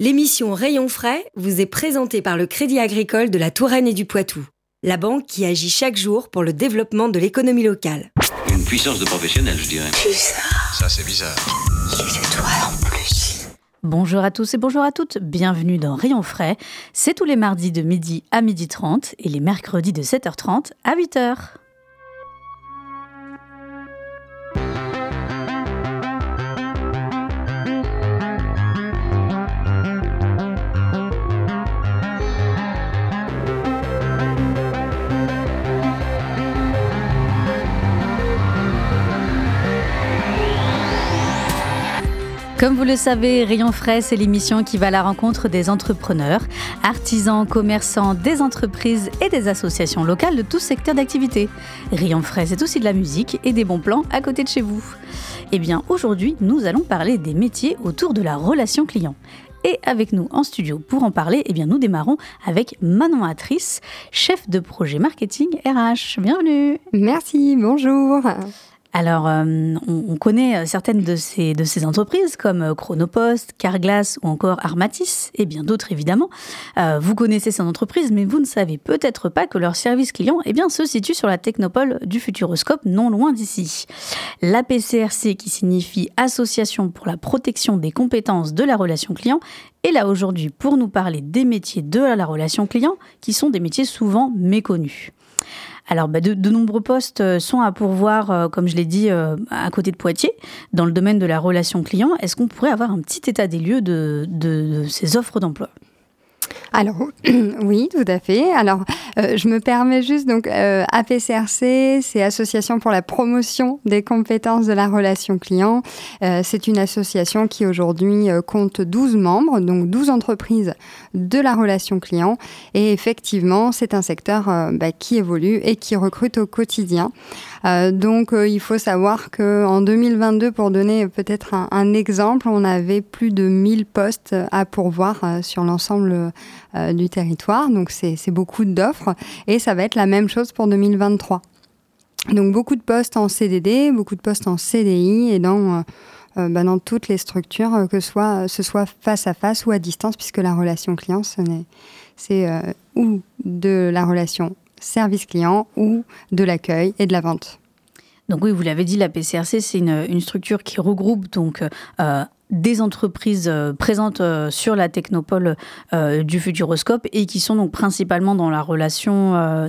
L'émission Rayon frais vous est présentée par le Crédit agricole de la Touraine et du Poitou, la banque qui agit chaque jour pour le développement de l'économie locale. Une puissance de professionnel, je dirais. Bizarre. Ça, c'est bizarre. C'est toi en plus. Bonjour à tous et bonjour à toutes, bienvenue dans Rayon Frais. C'est tous les mardis de midi à midi 30 et les mercredis de 7h30 à 8h. Comme vous le savez, Rayon Frais, c'est l'émission qui va à la rencontre des entrepreneurs, artisans, commerçants, des entreprises et des associations locales de tout secteur d'activité. Rayon Frais, c'est aussi de la musique et des bons plans à côté de chez vous. Eh bien, aujourd'hui, nous allons parler des métiers autour de la relation client. Et avec nous en studio pour en parler, eh bien, nous démarrons avec Manon Atrice, chef de projet marketing RH. Bienvenue. Merci, bonjour. Alors, euh, on, on, connaît certaines de ces, entreprises comme euh, Chronopost, Carglass ou encore Armatis et bien d'autres évidemment. Euh, vous connaissez ces entreprises, mais vous ne savez peut-être pas que leur service client eh bien, se situe sur la technopole du Futuroscope, non loin d'ici. La PCRC, qui signifie Association pour la protection des compétences de la relation client, est là aujourd'hui pour nous parler des métiers de la relation client, qui sont des métiers souvent méconnus. Alors, bah, de, nombreux postes sont à pourvoir, euh, comme je l'ai dit, euh, à côté de Poitiers, dans le domaine de la relation client. Est-ce qu'on pourrait avoir un petit état des lieux de ces offres d'emploi? Alors oui, tout à fait. Alors euh, je me permets juste donc euh, APCRC, c'est Association pour la promotion des compétences de la relation client. Euh, c'est une association qui aujourd'hui euh, compte 12 membres, donc 12 entreprises de la relation client. Et effectivement, c'est un secteur bah, qui évolue et qui recrute au quotidien. Euh, donc il faut savoir que en 2022, pour donner peut-être un, exemple, on avait plus de 1000 postes à pourvoir sur l'ensemble euh, du territoire. Donc c'est beaucoup d'offres et ça va être la même chose pour 2023. Donc beaucoup de postes en CDD, beaucoup de postes en CDI et dans, euh, bah, dans toutes les structures, euh, que ce soit face à face ou à distance, puisque la relation client, c'est euh, ou de la relation service client ou de l'accueil et de la vente. Donc oui, vous l'avez dit, la PCRC, c'est une, structure qui regroupe donc euh, des entreprises euh, présentes euh, sur la technopole euh, du Futuroscope et qui sont donc principalement dans la relation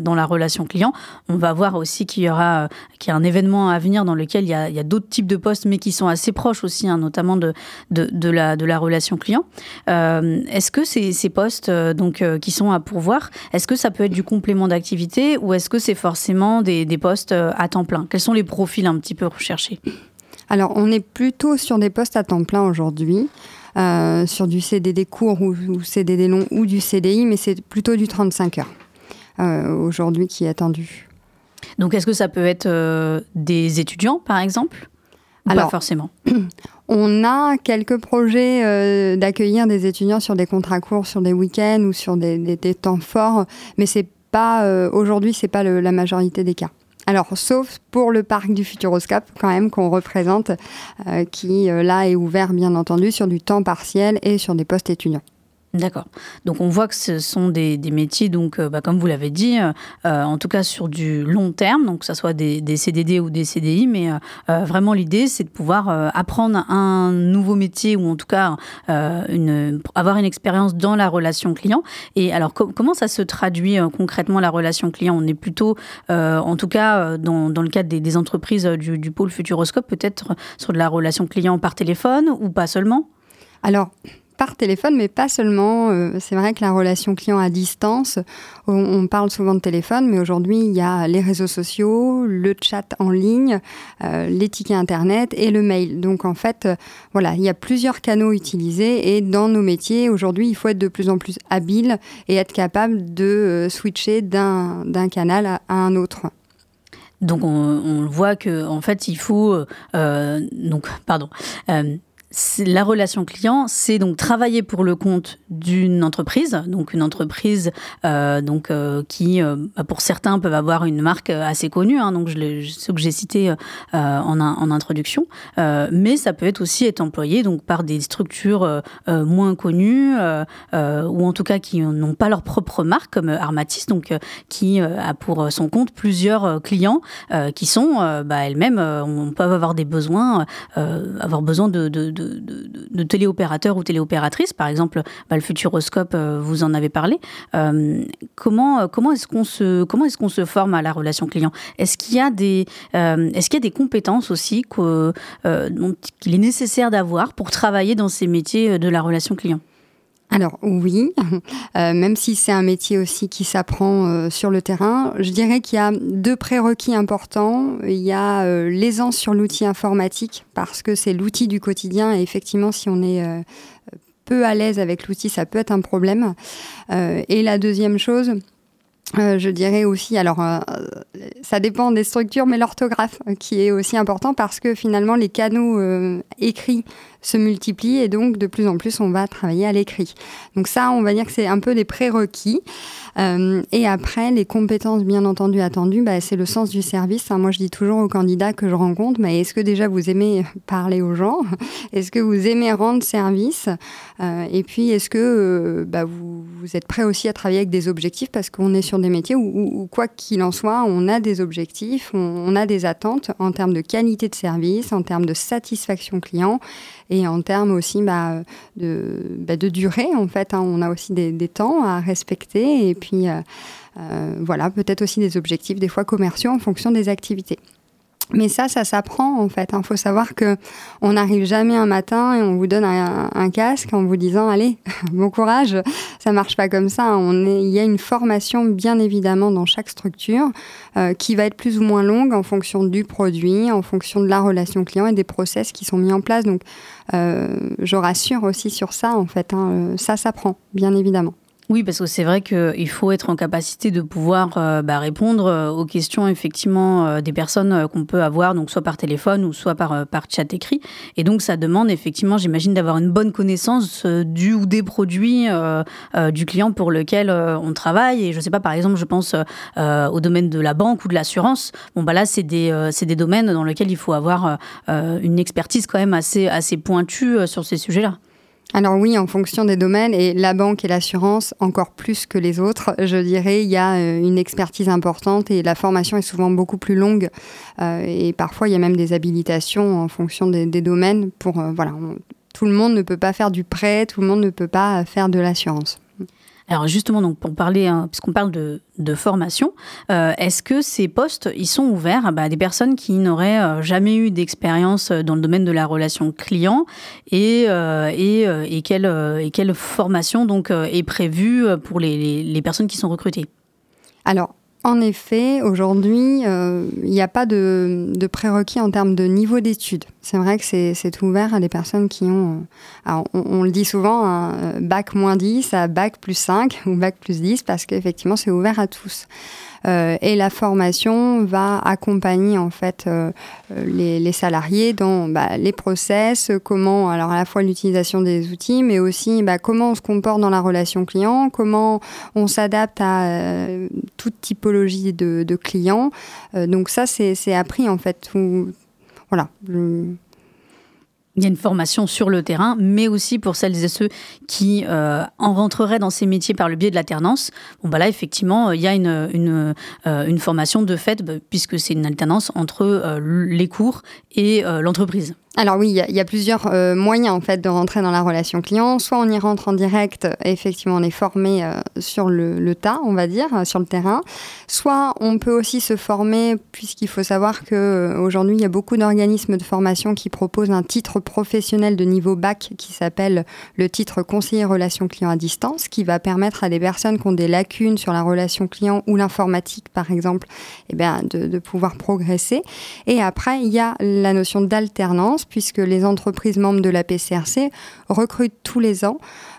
dans la relation client. On va voir aussi qu'il y aura qu'il y a un événement à venir dans lequel il y a, a d'autres types de postes mais qui sont assez proches aussi, hein, notamment de, de, la, de la relation client. Est-ce que ces, ces postes donc qui sont à pourvoir, est-ce que ça peut être du complément d'activité ou est-ce que c'est forcément des, des postes à temps plein? Quels sont les profils un petit peu recherchés? Alors, on est plutôt sur des postes à temps plein aujourd'hui, euh, sur du CDD court ou, ou, CDD long ou du CDI, mais c'est plutôt du 35 heures euh, aujourd'hui qui est attendu. Donc, est-ce que ça peut être euh, des étudiants, par exemple? Ou Alors, pas forcément? On a quelques projets d'accueillir des étudiants sur des contrats courts, sur des week-ends ou sur des, des, des temps forts, mais c'est pas aujourd'hui, c'est pas le, la majorité des cas. Alors, sauf pour le parc du Futuroscope, quand même, qu'on représente, euh, qui euh, là est ouvert, bien entendu, sur du temps partiel et sur des postes étudiants. D'accord. Donc on voit que ce sont des, métiers, donc euh, bah, comme vous l'avez dit, euh, en tout cas sur du long terme, donc que ce soit des, CDD ou des CDI, mais euh, vraiment l'idée c'est de pouvoir euh, apprendre un nouveau métier ou en tout cas euh, avoir une expérience dans la relation client. Et alors com comment ça se traduit euh, concrètement la relation client? On est plutôt, euh, en tout cas dans, le cadre des, des entreprises du, du pôle Futuroscope, peut-être sur de la relation client par téléphone ou pas seulement? Alors, par téléphone, mais pas seulement. Euh, c'est vrai que la relation client à distance, on, parle souvent de téléphone, mais aujourd'hui, il y a les réseaux sociaux, le chat en ligne, euh, les tickets Internet et le mail. Donc, en fait, euh, voilà, il y a plusieurs canaux utilisés et dans nos métiers, aujourd'hui, il faut être de plus en plus habile et être capable de switcher d'un canal à, un autre. Donc on, voit que en fait il faut euh, donc pardon la relation client, c'est donc travailler pour le compte d'une entreprise, donc une entreprise euh, donc euh, qui, euh, bah, pour certains, peuvent avoir une marque assez connue, hein, donc je, ce que j'ai cité en, introduction, mais ça peut être aussi être employé donc par des structures moins connues ou en tout cas qui n'ont pas leur propre marque, comme Armatis, donc qui a pour son compte plusieurs clients qui sont bah, elles-mêmes, on peut avoir des besoins, avoir besoin de, téléopérateurs ou téléopératrices, par exemple bah, le Futuroscope, euh, vous en avez parlé. Euh, comment comment est-ce qu'on se comment est-ce qu'on se forme à la relation client? Est-ce qu'il y a des euh, est-ce qu'il y a des compétences aussi qu'il est nécessaire d'avoir pour travailler dans ces métiers de la relation client? Alors oui, euh, même si c'est un métier aussi qui s'apprend euh, sur le terrain, je dirais qu'il y a deux prérequis importants. Il y a euh, l'aisance sur l'outil informatique, parce que c'est l'outil du quotidien, et effectivement, si on est peu à l'aise avec l'outil, ça peut être un problème. et la deuxième chose, je dirais aussi, alors ça dépend des structures, mais l'orthographe qui est aussi important parce que finalement les canaux écrits se multiplient et donc de plus en plus on va travailler à l'écrit. Donc ça, on va dire que c'est un peu des prérequis. Euh, et après, les compétences bien entendu attendues, bah, c'est le sens du service. moi, je dis toujours aux candidats que je rencontre, mais est-ce que déjà vous aimez parler aux gens? Est-ce que vous aimez rendre service? Euh, Et puis, est-ce que euh, bah, vous, êtes prêt aussi à travailler avec des objectifs? Parce qu'on est sur des métiers où, quoi qu'il en soit, on a des objectifs, on, on a des attentes en termes de qualité de service, en termes de satisfaction client et en termes aussi bah, de, bah, de, durée, en fait. Hein. on a aussi des, des, temps à respecter et puis euh, euh, voilà, peut-être aussi des objectifs, des fois commerciaux en fonction des activités. Mais ça, ça s'apprend en fait. Il hein. faut savoir que on n'arrive jamais un matin et on vous donne un, casque en vous disant allez, bon courage. Ça marche pas comme ça. Est, il y a une formation bien évidemment dans chaque structure euh, qui va être plus ou moins longue en fonction du produit, en fonction de la relation client et des process qui sont mis en place. Donc, euh, je rassure aussi sur ça en fait. Hein. Euh, ça s'apprend bien évidemment. Oui, parce que c'est vrai qu'il faut être en capacité de pouvoir euh, bah, répondre euh, aux questions effectivement euh, des personnes qu'on peut avoir, donc soit par téléphone ou soit par, par chat écrit. Et donc ça demande effectivement, j'imagine, d'avoir une bonne connaissance du ou des produits du client pour lequel on travaille. Et je sais pas, par exemple, je pense au domaine de la banque ou de l'assurance. Bon, bah là, c'est des, des domaines dans lesquels il faut avoir une expertise quand même assez, assez pointue sur ces sujets-là. Alors oui, en fonction des domaines, et la banque et l'assurance, encore plus que les autres, je dirais, il y a euh, une expertise importante et la formation est souvent beaucoup plus longue. Euh, et parfois, il y a même des habilitations en fonction des, domaines pour, euh, voilà, tout le monde ne peut pas faire du prêt, tout le monde ne peut pas faire de l'assurance. Alors justement, donc pour parler, hein, puisqu'on parle de, formation, euh, est-ce que ces postes, ils sont ouverts à bah, des personnes qui n'auraient euh, jamais eu d'expérience dans le domaine de la relation client et, euh, et, quelle, formation donc est prévue pour les, personnes qui sont recrutées? Alors, en effet, aujourd'hui, euh, il n'y a pas de, prérequis en termes de niveau d'études. C'est vrai que c'est ouvert à des personnes qui ont, euh, on, le dit souvent, un euh, bac moins 10 à bac plus 5 ou bac plus 10 parce qu'effectivement, c'est ouvert à tous. Euh, et la formation va accompagner en fait les, salariés dans bah, les process, comment alors à la fois l'utilisation des outils, mais aussi bah, comment on se comporte dans la relation client, comment on s'adapte à toute typologie de, de clients. donc ça c'est appris en fait. Voilà. Il y a une formation sur le terrain, mais aussi pour celles et ceux qui euh, en rentreraient dans ces métiers par le biais de l'alternance. Bon, bah là, effectivement, il y a une, euh, formation de fait, bah, puisque c'est une alternance entre euh, les cours et l'entreprise. Alors oui, il y, a plusieurs euh, moyens en fait de rentrer dans la relation client. Soit on y rentre en direct, effectivement on est formé euh, sur le, tas, on va dire, euh, sur le terrain. Soit on peut aussi se former, puisqu'il faut savoir que aujourd'hui il y a beaucoup d'organismes de formation qui proposent un titre professionnel de niveau bac qui s'appelle le titre conseiller relation client à distance, qui va permettre à des personnes qui ont des lacunes sur la relation client ou l'informatique par exemple, eh bien, de pouvoir progresser. Et après il y a la notion d'alternance puisque les entreprises membres de la PCRC recrutent tous les ans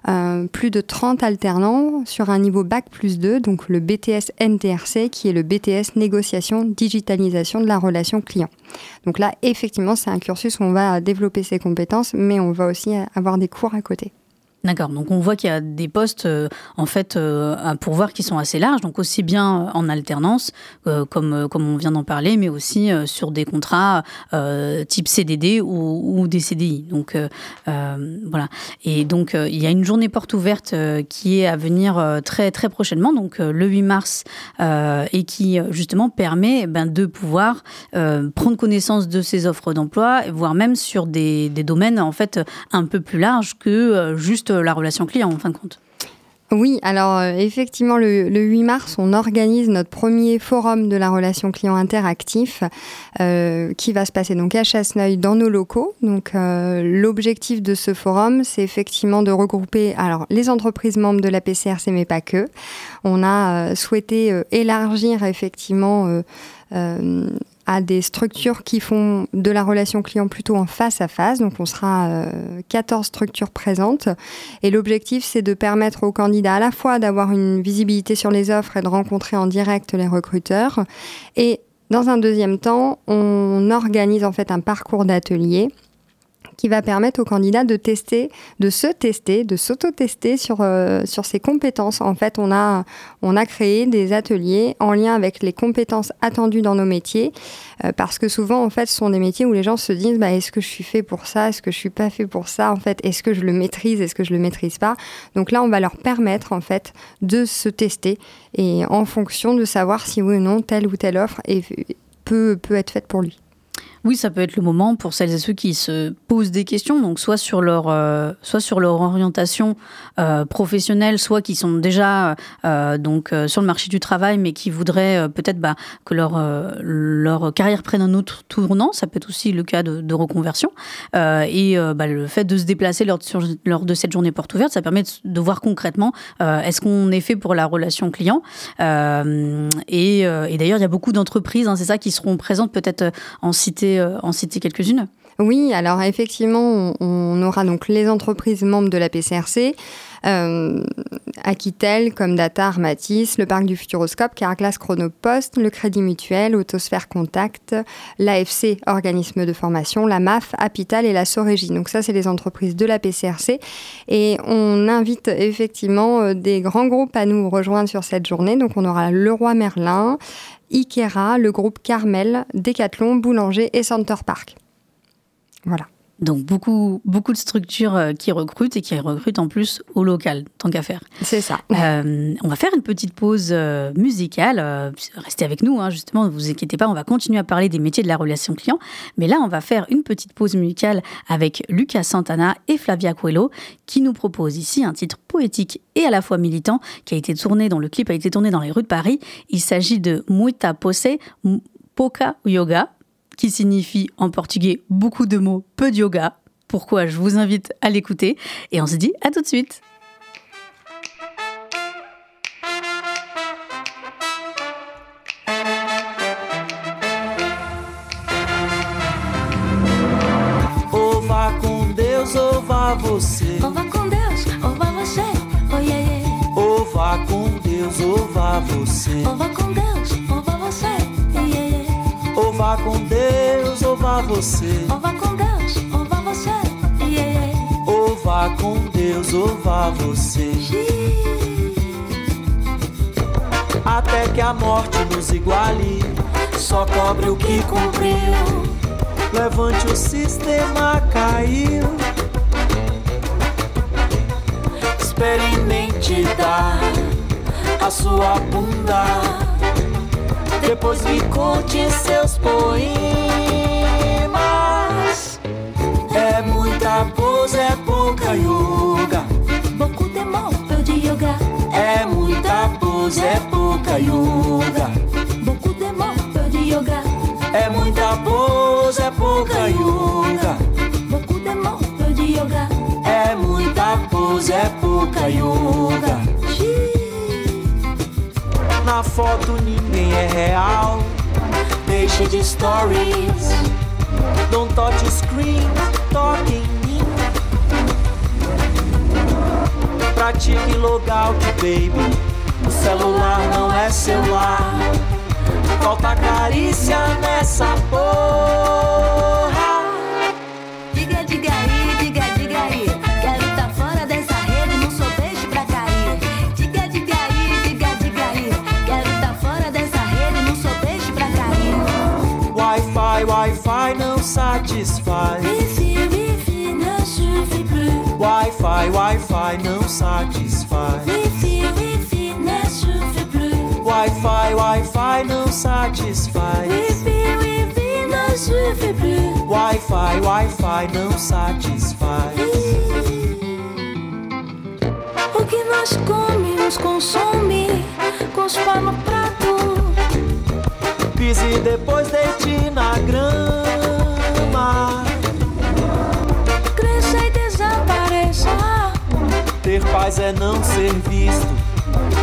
euh, plus de 30 alternants sur un niveau Bac plus 2, donc le BTS NTRC, qui est le BTS Négociation, Digitalisation de la relation client. Donc là, effectivement, c'est un cursus où on va développer ses compétences, mais on va aussi avoir des cours à côté. D'accord, donc on voit qu'il y a des postes euh, en fait euh, à pourvoir qui sont assez larges, donc aussi bien euh, en alternance comme, comme on vient d'en parler, mais aussi sur des contrats type CDD ou, des CDI. Donc voilà. Et donc il y a une journée porte ouverte qui est à venir très très prochainement, donc le 8 mars, et qui justement permet ben, de pouvoir prendre connaissance de ces offres d'emploi, voire même sur des, des domaines en fait un peu plus larges que juste la relation client en fin de compte. Oui, alors euh, effectivement, le, 8 mars, on organise notre premier forum de la relation client interactif euh, qui va se passer donc à Chasseneuil dans nos locaux. Donc euh, l'objectif de ce forum, c'est effectivement de regrouper alors les entreprises membres de la PCRC, mais pas que. On a souhaité élargir effectivement à des structures qui font de la relation client plutôt en face à face. Donc on sera 14 euh, structures présentes. Et l'objectif, c'est de permettre aux candidats à la fois d'avoir une visibilité sur les offres et de rencontrer en direct les recruteurs. Et dans un deuxième temps, on organise en fait un parcours d'atelier qui va permettre aux candidats de tester, de se tester, de s'auto-tester sur, euh, sur ses compétences. En fait, on a, on a créé des ateliers en lien avec les compétences attendues dans nos métiers, euh, parce que souvent, en fait, ce sont des métiers où les gens se disent, bah, est-ce que je suis fait pour ça, est-ce que je suis pas fait pour ça, en fait, est-ce que je le maîtrise, est-ce que je le maîtrise pas? Donc là, on va leur permettre, en fait, de se tester et en fonction de savoir si oui ou non telle ou telle offre peut, peut être faite pour lui. Oui, ça peut être le moment pour celles et ceux qui se posent des questions, donc soit sur leur, euh, soit sur leur orientation euh, professionnelle, soit qui sont déjà euh, donc sur le marché du travail, mais qui voudraient peut-être bah, que leur, carrière prenne un autre tournant. Ça peut être aussi le cas de, reconversion. et bah, le fait de se déplacer lors de, cette journée porte ouverte, ça permet de, voir concrètement est-ce qu'on est fait pour la relation client. et, et d'ailleurs, il y a beaucoup d'entreprises, hein, c'est ça, qui seront présentes peut-être en cité euh, en citer quelques-unes? Oui, alors effectivement, on, aura donc les entreprises membres de la PCRC. Euh, Aquitel, comme Data, Armatis, le Parc du Futuroscope, Carglass Chronopost, le Crédit Mutuel, Autosphère Contact, l'AFC, organisme de formation, la MAF, Apital et la Sorégie. Donc ça, c'est les entreprises de la PCRC. Et on invite effectivement euh, des grands groupes à nous rejoindre sur cette journée. Donc on aura Leroy Merlin, Ikera, le groupe Carmel, Decathlon, Boulanger et Center Park. Voilà. Donc beaucoup, beaucoup de structures euh, qui recrutent et qui recrutent en plus au local, tant qu'à faire. C'est ça. Euh, on va faire une petite pause euh, musicale. restez avec nous, hein, justement, ne vous inquiétez pas, on va continuer à parler des métiers de la relation client. Mais là, on va faire une petite pause musicale avec Lucas Santana et Flavia Coelho, qui nous propose ici un titre poétique et à la fois militant, qui a été tourné, dans le clip a été tourné dans les rues de Paris. Il s'agit de Muita Pose, Poca Yoga, qui signifie en portugais beaucoup de mots, peu de yoga. Pourquoi je vous invite à l'écouter et on se dit à tout de suite. Ou vá com Deus, ou vá você. Ou vá com Deus, ou vá você. Oh, yeah, yeah. Ou vá com Deus, ou vá você. Ou vá com Deus, ou vá você. Ou vá com Deus, ou vá você. Ou vá com Deus, ou vá você. Yeah, yeah. Ou vá com Deus, ou vá você. Até que a morte nos iguale. Só cobre o que cumpriu. Levante o sistema, caiu. Experimente dar a sua bunda depois me conte seus poemas. Pose, é pouca yoga. Beaucoup de peu de yoga. É muita pose, é pouca yoga. Beaucoup de peu de yoga. É muita pose, é pouca yoga. Beaucoup de peu de yoga. É muita pose, é pouca yoga. Na foto ninguém é real. Deixe de stories. Don't touch screen, toque Pratique logout, baby. O celular não é celular. Falta carícia nessa porra. Diga, diga aí, diga, diga aí. Quero tá fora dessa rede, não sou peixe pra cair. Diga, diga aí, diga, diga aí. Quero tá fora dessa rede, não sou peixe pra cair. Wi-Fi, Wi-Fi não satisfaz. Satisfaz. Wifi, wifi ne suffit plus. Wi-Fi, Wi-Fi não satisfaz. Wifi, wifi ne suffit plus. Wi-Fi, Wi-Fi não satisfaz. O que nós comemos consome, cuspa no prato. Pise depois deite na grama. Ter paz é não ser visto.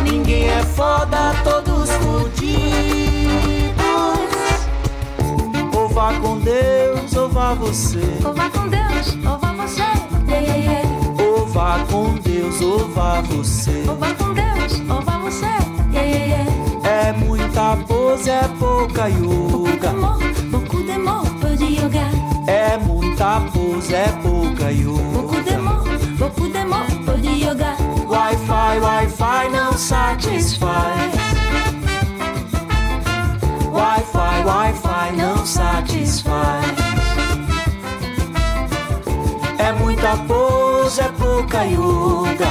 Ninguém é foda, todos fudidos. Ou vá com Deus, ou vá você. Ou vá com Deus, ou vá você. Yeah, yeah, yeah. Ou vá com Deus, ou vá você. Ou vá com Deus, ou vá você. É muita pose, é pouca yoga. beaucoup d'amour, peu de yoga. É muita pose, é pouca yoga. Wi-Fi, Wi-Fi não satisfaz. Wi-Fi, Wi-Fi não satisfaz. É muita pose, é pouca yoga.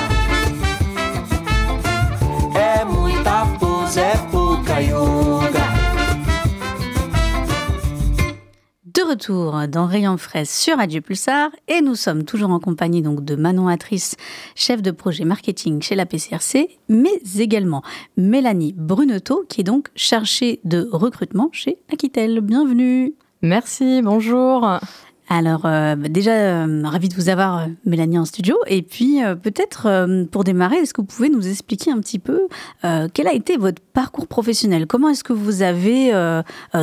Retour dans Rayon Fraise sur Radio Pulsar et nous sommes toujours en compagnie donc de Manon Atrice, chef de projet marketing chez la PCRC, mais également Mélanie Bruneteau qui est donc chargée de recrutement chez Aquitel. Bienvenue. Merci, bonjour. Alors euh, déjà euh, ravi de vous avoir euh, Mélanie en studio et puis peut-être pour démarrer est-ce que vous pouvez nous expliquer un petit peu quel a été votre parcours professionnel? Comment est-ce que vous avez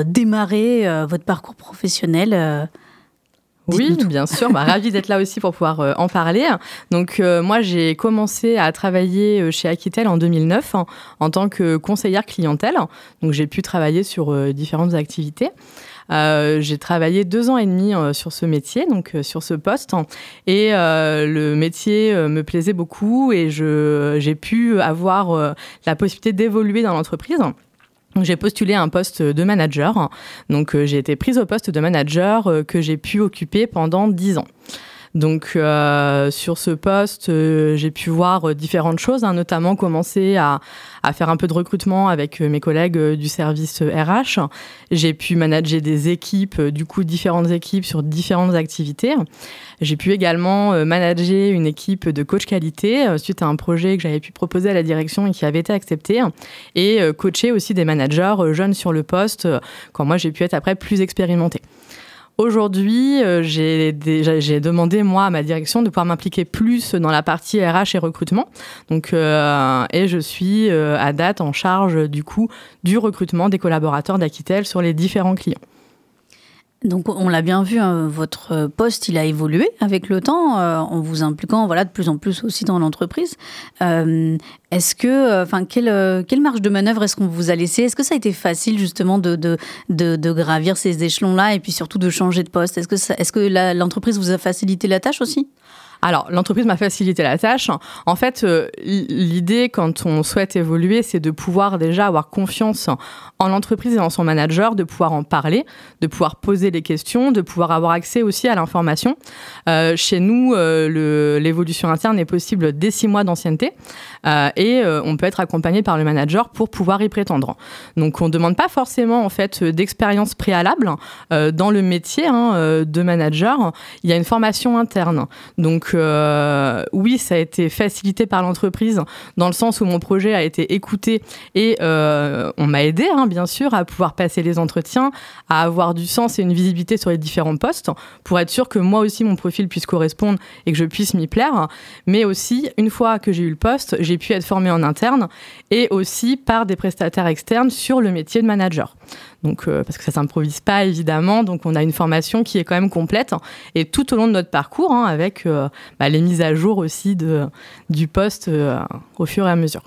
démarré votre parcours professionnel Oui, bien sûr, bah, ravie d'être là aussi pour pouvoir euh, en parler. Donc euh, moi, j'ai commencé à travailler euh, chez Aquitel en 2009 hein, en tant que conseillère clientèle. Donc j'ai pu travailler sur différentes activités. Euh, j'ai travaillé deux ans et demi euh, sur ce métier, donc euh, sur ce poste, et le métier me plaisait beaucoup et je j'ai pu avoir la possibilité d'évoluer dans l'entreprise. J'ai postulé à un poste de manager. Donc, j'ai été prise au poste de manager que j'ai pu occuper pendant 10 ans. Donc, euh, sur ce poste, euh, j'ai pu voir euh, différentes choses, hein, notamment commencer à, à faire un peu de recrutement avec euh, mes collègues du service RH. J'ai pu manager des équipes, du coup, différentes équipes sur différentes activités. J'ai pu également manager une équipe de coach qualité suite à un projet que j'avais pu proposer à la direction et qui avait été accepté et coacher aussi des managers jeunes sur le poste quand moi j'ai pu être après plus expérimentée. Aujourd'hui, euh, j'ai demandé moi à ma direction de pouvoir m'impliquer plus dans la partie RH et recrutement. Donc, euh, et je suis euh, à date en charge du coup du recrutement des collaborateurs d'Aquitel sur les différents clients. Donc on l'a bien vu, hein, votre poste il a évolué avec le temps, euh, en vous impliquant voilà de plus en plus aussi dans l'entreprise. Euh, est-ce que, euh, enfin quelle euh, quelle marge de manœuvre est-ce qu'on vous a laissé Est-ce que ça a été facile justement de de, de, de gravir ces échelons-là et puis surtout de changer de poste? Est-ce que est-ce que l'entreprise vous a facilité la tâche aussi? Alors, l'entreprise m'a facilité la tâche. En fait, euh, l'idée, quand on souhaite évoluer, c'est de pouvoir déjà avoir confiance en l'entreprise et en son manager, de pouvoir en parler, de pouvoir poser les questions, de pouvoir avoir accès aussi à l'information. Euh, chez nous, euh, l'évolution interne est possible dès six mois d'ancienneté et on peut être accompagné par le manager pour pouvoir y prétendre. Donc, on ne demande pas forcément en fait d'expérience préalable dans le métier hein, de manager. Il y a une formation interne. Donc, euh, oui, ça a été facilité par l'entreprise dans le sens où mon projet a été écouté et euh, on m'a aidé, hein, bien sûr, à pouvoir passer les entretiens, à avoir du sens et une visibilité sur les différents postes pour être sûr que moi aussi mon profil puisse correspondre et que je puisse m'y plaire. Mais aussi, une fois que j'ai eu le poste, j'ai pu être formée en interne et aussi par des prestataires externes sur le métier de manager. Donc, euh, parce que ça s'improvise pas évidemment, donc on a une formation qui est quand même complète et tout au long de notre parcours, hein, avec bah, les mises à jour aussi de, du poste euh, au fur et à mesure.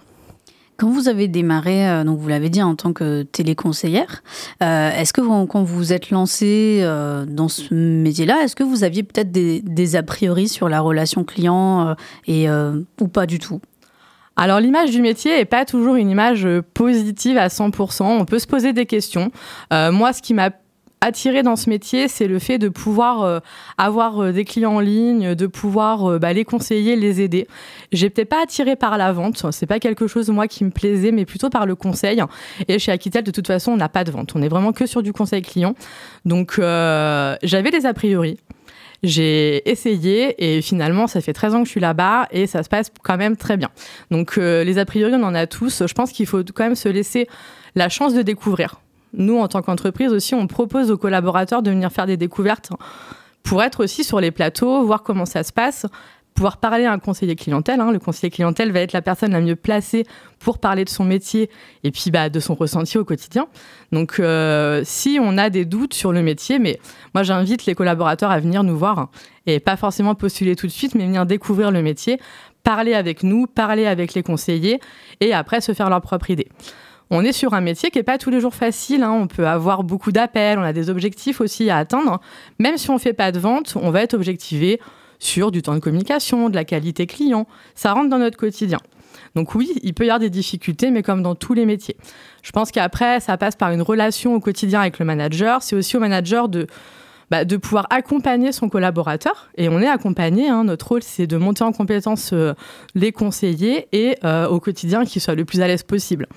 Quand vous avez démarré, euh, donc vous l'avez dit en tant que téléconseillère, euh, est-ce que vous- quand vous êtes lancé euh, dans ce métier-là, est-ce que vous aviez peut-être des, des a priori sur la relation client euh, et ou pas du tout? Alors l'image du métier est pas toujours une image positive à 100%. On peut se poser des questions. Moi, ce qui m'a attiré dans ce métier, c'est le fait de pouvoir euh, avoir euh, des clients en ligne, de pouvoir euh, bah, les conseiller, les aider. J'ai peut-être pas attiré par la vente, c'est pas quelque chose moi qui me plaisait, mais plutôt par le conseil. Et chez Aquitel, de toute façon, on n'a pas de vente, on est vraiment que sur du conseil client. Donc j'avais des a priori. J'ai essayé et finalement, ça fait 13 ans que je suis là-bas et ça se passe quand même très bien. Donc les a priori, on en a tous. Je pense qu'il faut quand même se laisser la chance de découvrir. Nous, en tant qu'entreprise aussi, on propose aux collaborateurs de venir faire des découvertes pour être aussi sur les plateaux, voir comment ça se passe, pouvoir parler à un conseiller clientèle. hein. Le conseiller clientèle va être la personne la mieux placée pour parler de son métier et puis bah, de son ressenti au quotidien. Donc, euh, si on a des doutes sur le métier, mais moi j'invite les collaborateurs à venir nous voir et pas forcément postuler tout de suite, mais venir découvrir le métier, parler avec nous, parler avec les conseillers et après se faire leur propre idée. On est sur un métier qui n'est pas tous les jours facile. hein. On peut avoir beaucoup d'appels, on a des objectifs aussi à atteindre. Même si on ne fait pas de vente, on va être objectivé sur du temps de communication, de la qualité client. Ça rentre dans notre quotidien. Donc oui, il peut y avoir des difficultés, mais comme dans tous les métiers. Je pense qu'après, ça passe par une relation au quotidien avec le manager. C'est aussi au manager de, bah, de pouvoir accompagner son collaborateur. Et on est accompagné. hein. Notre rôle, c'est de monter en compétence euh, les conseillers et euh, au quotidien qu'ils soient le plus à l'aise possible.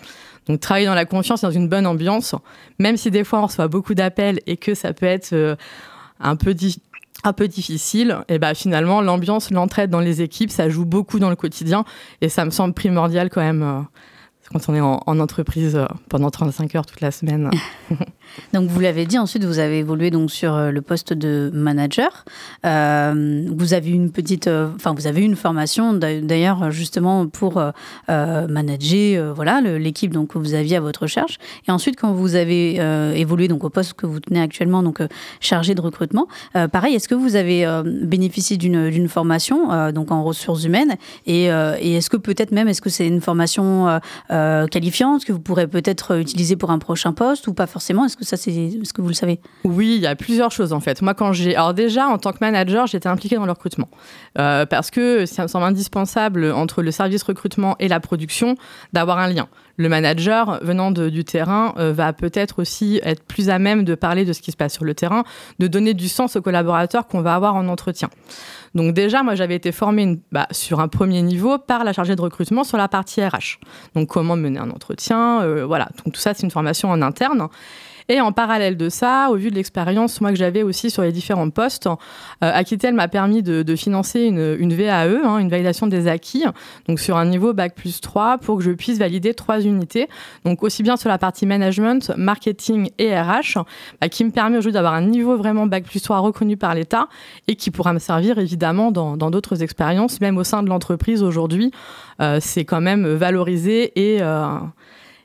Donc travailler dans la confiance, dans une bonne ambiance, même si des fois on reçoit beaucoup d'appels et que ça peut être euh, un peu difficile, et bah finalement l'ambiance, l'entraide dans les équipes, ça joue beaucoup dans le quotidien et ça me semble primordial quand même euh, quand on est en, en entreprise euh, pendant 35 heures toute la semaine. Donc vous l'avez dit, ensuite vous avez évolué donc sur euh, le poste de manager. Euh, vous avez eu une petite, euh, enfin vous avez eu une formation d'a- d'ailleurs justement pour euh, manager voilà l'équipe donc que vous aviez à votre recherche. Et ensuite quand vous avez évolué donc au poste que vous tenez actuellement donc chargé de recrutement, pareil est-ce que vous avez bénéficié d'une formation donc en ressources humaines? Et, et est-ce que peut-être même est-ce que c'est une formation euh, euh, qualifiante que vous pourrez peut-être utiliser pour un prochain poste ou pas forcément? Est-ce que ça c'est est-ce que vous le savez? Oui, il y a plusieurs choses en fait. Moi, quand j'ai. Alors, déjà, en tant que manager, j'étais impliquée dans le recrutement. Euh, parce que ça me semble indispensable entre le service recrutement et la production d'avoir un lien. Le manager, venant de- du terrain, euh, va peut-être aussi être plus à même de parler de ce qui se passe sur le terrain, de donner du sens aux collaborateurs qu'on va avoir en entretien. Donc, déjà, moi, j'avais été formée bah, sur un premier niveau par la chargée de recrutement sur la partie RH. Donc, comment mener un entretien, euh, voilà. Donc, tout ça, c'est une formation en interne. Et en parallèle de ça, au vu de l'expérience moi que j'avais aussi sur les différents postes, euh, Aquitel m'a permis de, financer une, une VAE, hein, une validation des acquis, donc sur un niveau bac plus 3 pour que je puisse valider trois unités, donc aussi bien sur la partie management, marketing et RH, bah, qui me permet aujourd'hui d'avoir un niveau vraiment bac plus 3 reconnu par l'État et qui pourra me servir évidemment dans dans d'autres expériences, même au sein de l'entreprise aujourd'hui. Euh, c'est quand même valorisé et euh,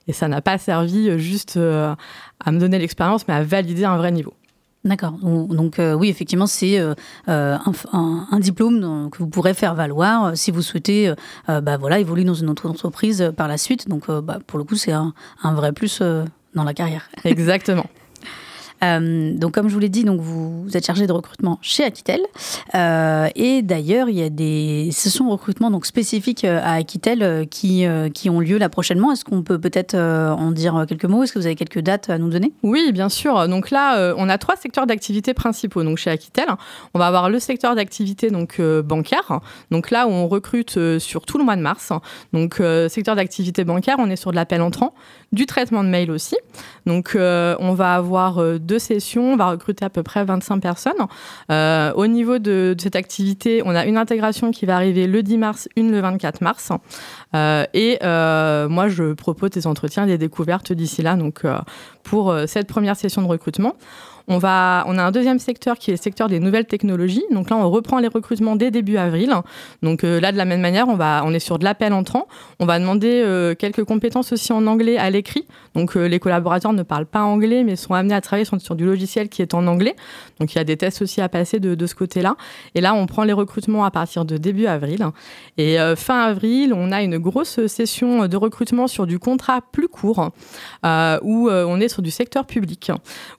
et ça n'a pas servi juste euh, à me donner l'expérience, mais à valider un vrai niveau. D'accord. Donc, euh, oui, effectivement, c'est euh, euh, un, un- un diplôme dont- que vous pourrez faire valoir euh, si vous souhaitez euh, euh, bah, voilà, évoluer dans une autre entreprise euh, par la suite. Donc, euh, bah, pour le coup, c'est un, un vrai plus euh, dans la carrière. Exactement. Euh, donc, comme je vous l'ai dit, donc vous, êtes chargé de recrutement chez Aquitel. Euh, et d'ailleurs, il y a des sessions de recrutement donc spécifiques euh, à Aquitel qui, qui ont lieu là prochainement. Est-ce qu'on peut peut-être en dire quelques mots? Est-ce que vous avez quelques dates à nous donner? Oui, bien sûr. Donc là, on a trois secteurs d'activité principaux. Donc chez Aquitel, on va avoir le secteur d'activité donc bancaire. Donc là on recrute sur tout le mois de mars. Donc secteur d'activité bancaire, on est sur de l'appel entrant, du traitement de mail aussi. Donc on va avoir euh, deux sessions, on va recruter à peu près 25 personnes. Euh, au niveau de, cette activité, on a une intégration qui va arriver le 10 mars, une le 24 mars. Euh, et euh, moi, je propose des entretiens, des découvertes d'ici là, donc pour cette première session de recrutement. On, va, on a un deuxième secteur qui est le secteur des nouvelles technologies. Donc là, on reprend les recrutements dès début avril. Donc euh, là, de la même manière, on, va, on est sur de l'appel entrant. On va demander euh, quelques compétences aussi en anglais à l'écrit. Donc les collaborateurs ne parlent pas anglais, mais sont amenés à travailler sur, sur, du logiciel qui est en anglais. Donc il y a des tests aussi à passer de, de ce côté-là. Et là, on prend les recrutements à partir de début avril. Et fin avril, on a une grosse session de recrutement sur du contrat plus court, où on est sur du secteur public,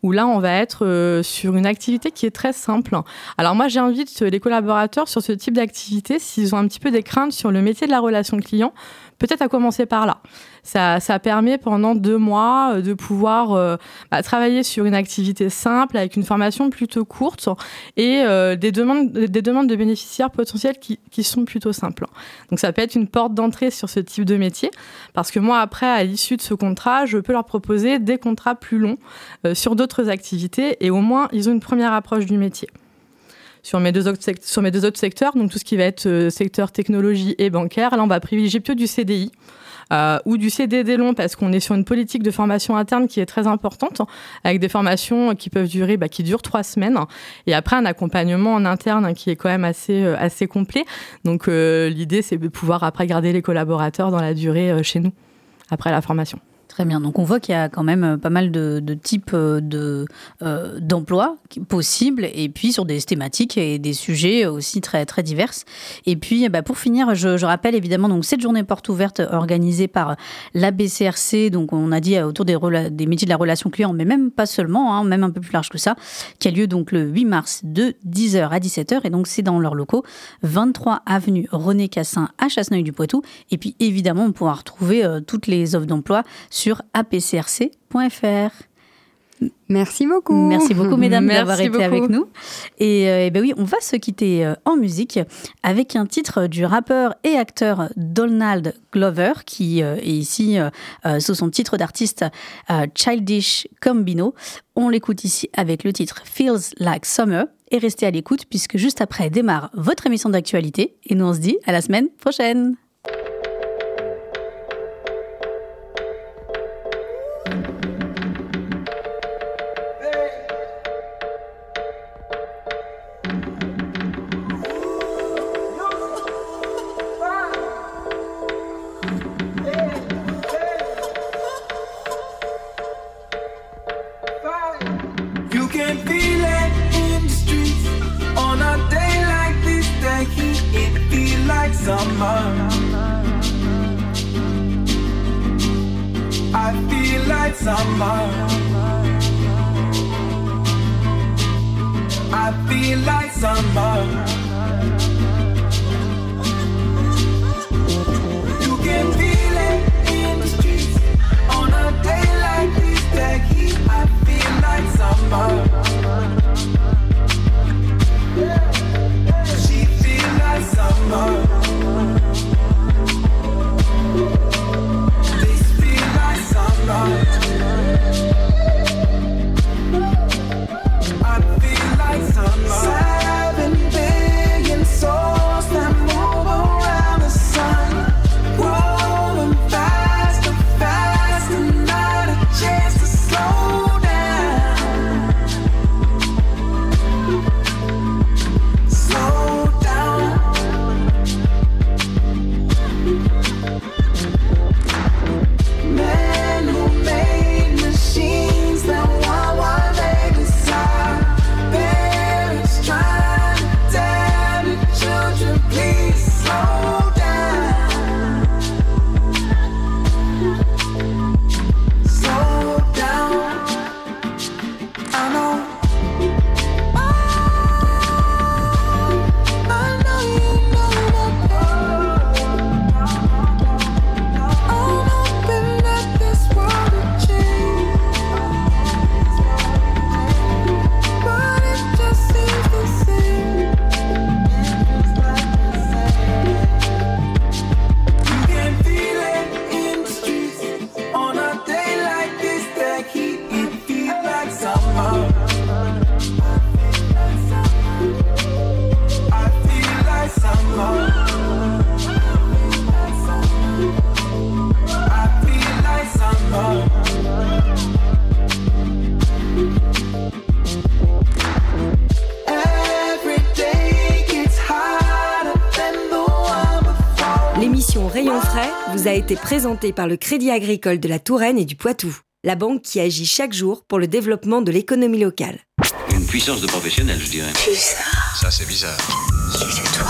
où là, on va être euh, sur une activité qui est très simple. Alors moi, j'invite les collaborateurs sur ce type d'activité, s'ils ont un petit peu des craintes sur le métier de la relation client, peut-être à commencer par là. Ça, ça permet pendant deux mois euh, de pouvoir euh, bah, travailler sur une activité simple avec une formation plutôt courte et euh, des, demandes, des demandes de bénéficiaires potentiels qui, qui, sont plutôt simples. Donc ça peut être une porte d'entrée sur ce type de métier parce que moi après à l'issue de ce contrat, je peux leur proposer des contrats plus longs sur d'autres activités et au moins ils ont une première approche du métier sur mes deux autres, sur mes deux autres secteurs, donc tout ce qui va être euh, secteur technologie et bancaire, là on va privilégier plutôt du CDI. Euh, ou du CDD long parce qu'on est sur une politique de formation interne qui est très importante, avec des formations qui peuvent durer, bah, qui durent trois semaines, et après un accompagnement en interne qui est quand même assez, euh, assez complet. Donc l'idée, c'est de pouvoir après garder les collaborateurs dans la durée chez nous, après la formation. Très bien. Donc on voit qu'il y a quand même euh, pas mal de, types euh, de, euh, d'emplois possibles et puis sur des thématiques et des sujets aussi très, très divers. Et puis bah, pour finir, je, rappelle évidemment donc cette journée porte ouverte organisée par la BCRC, donc on a dit autour des, métiers de la relation client, mais même pas seulement, hein, même un peu plus large que ça, qui a lieu donc le 8 mars de 10h à 17h et donc c'est dans leurs locaux 23 avenue René Cassin à Chasseneuil-du-Poitou. Et puis évidemment on pourra retrouver toutes les offres d'emploi sur sur apcrc.fr. Merci beaucoup. Merci beaucoup, mesdames, d'avoir été avec nous. Et, euh, ben oui, on va se quitter euh, en musique avec un titre du rappeur et acteur Donald Glover, qui euh, est ici sous son titre d'artiste Childish Combino. On l'écoute ici avec le titre Feels Like Summer. Et restez à l'écoute, puisque juste après démarre votre émission d'actualité. Et nous, on se dit à la semaine prochaine. Été présentée par le Crédit agricole de la Touraine et du Poitou, la banque qui agit chaque jour pour le développement de l'économie locale. Une puissance de professionnel, je dirais. Ça, c'est bizarre. C'est toi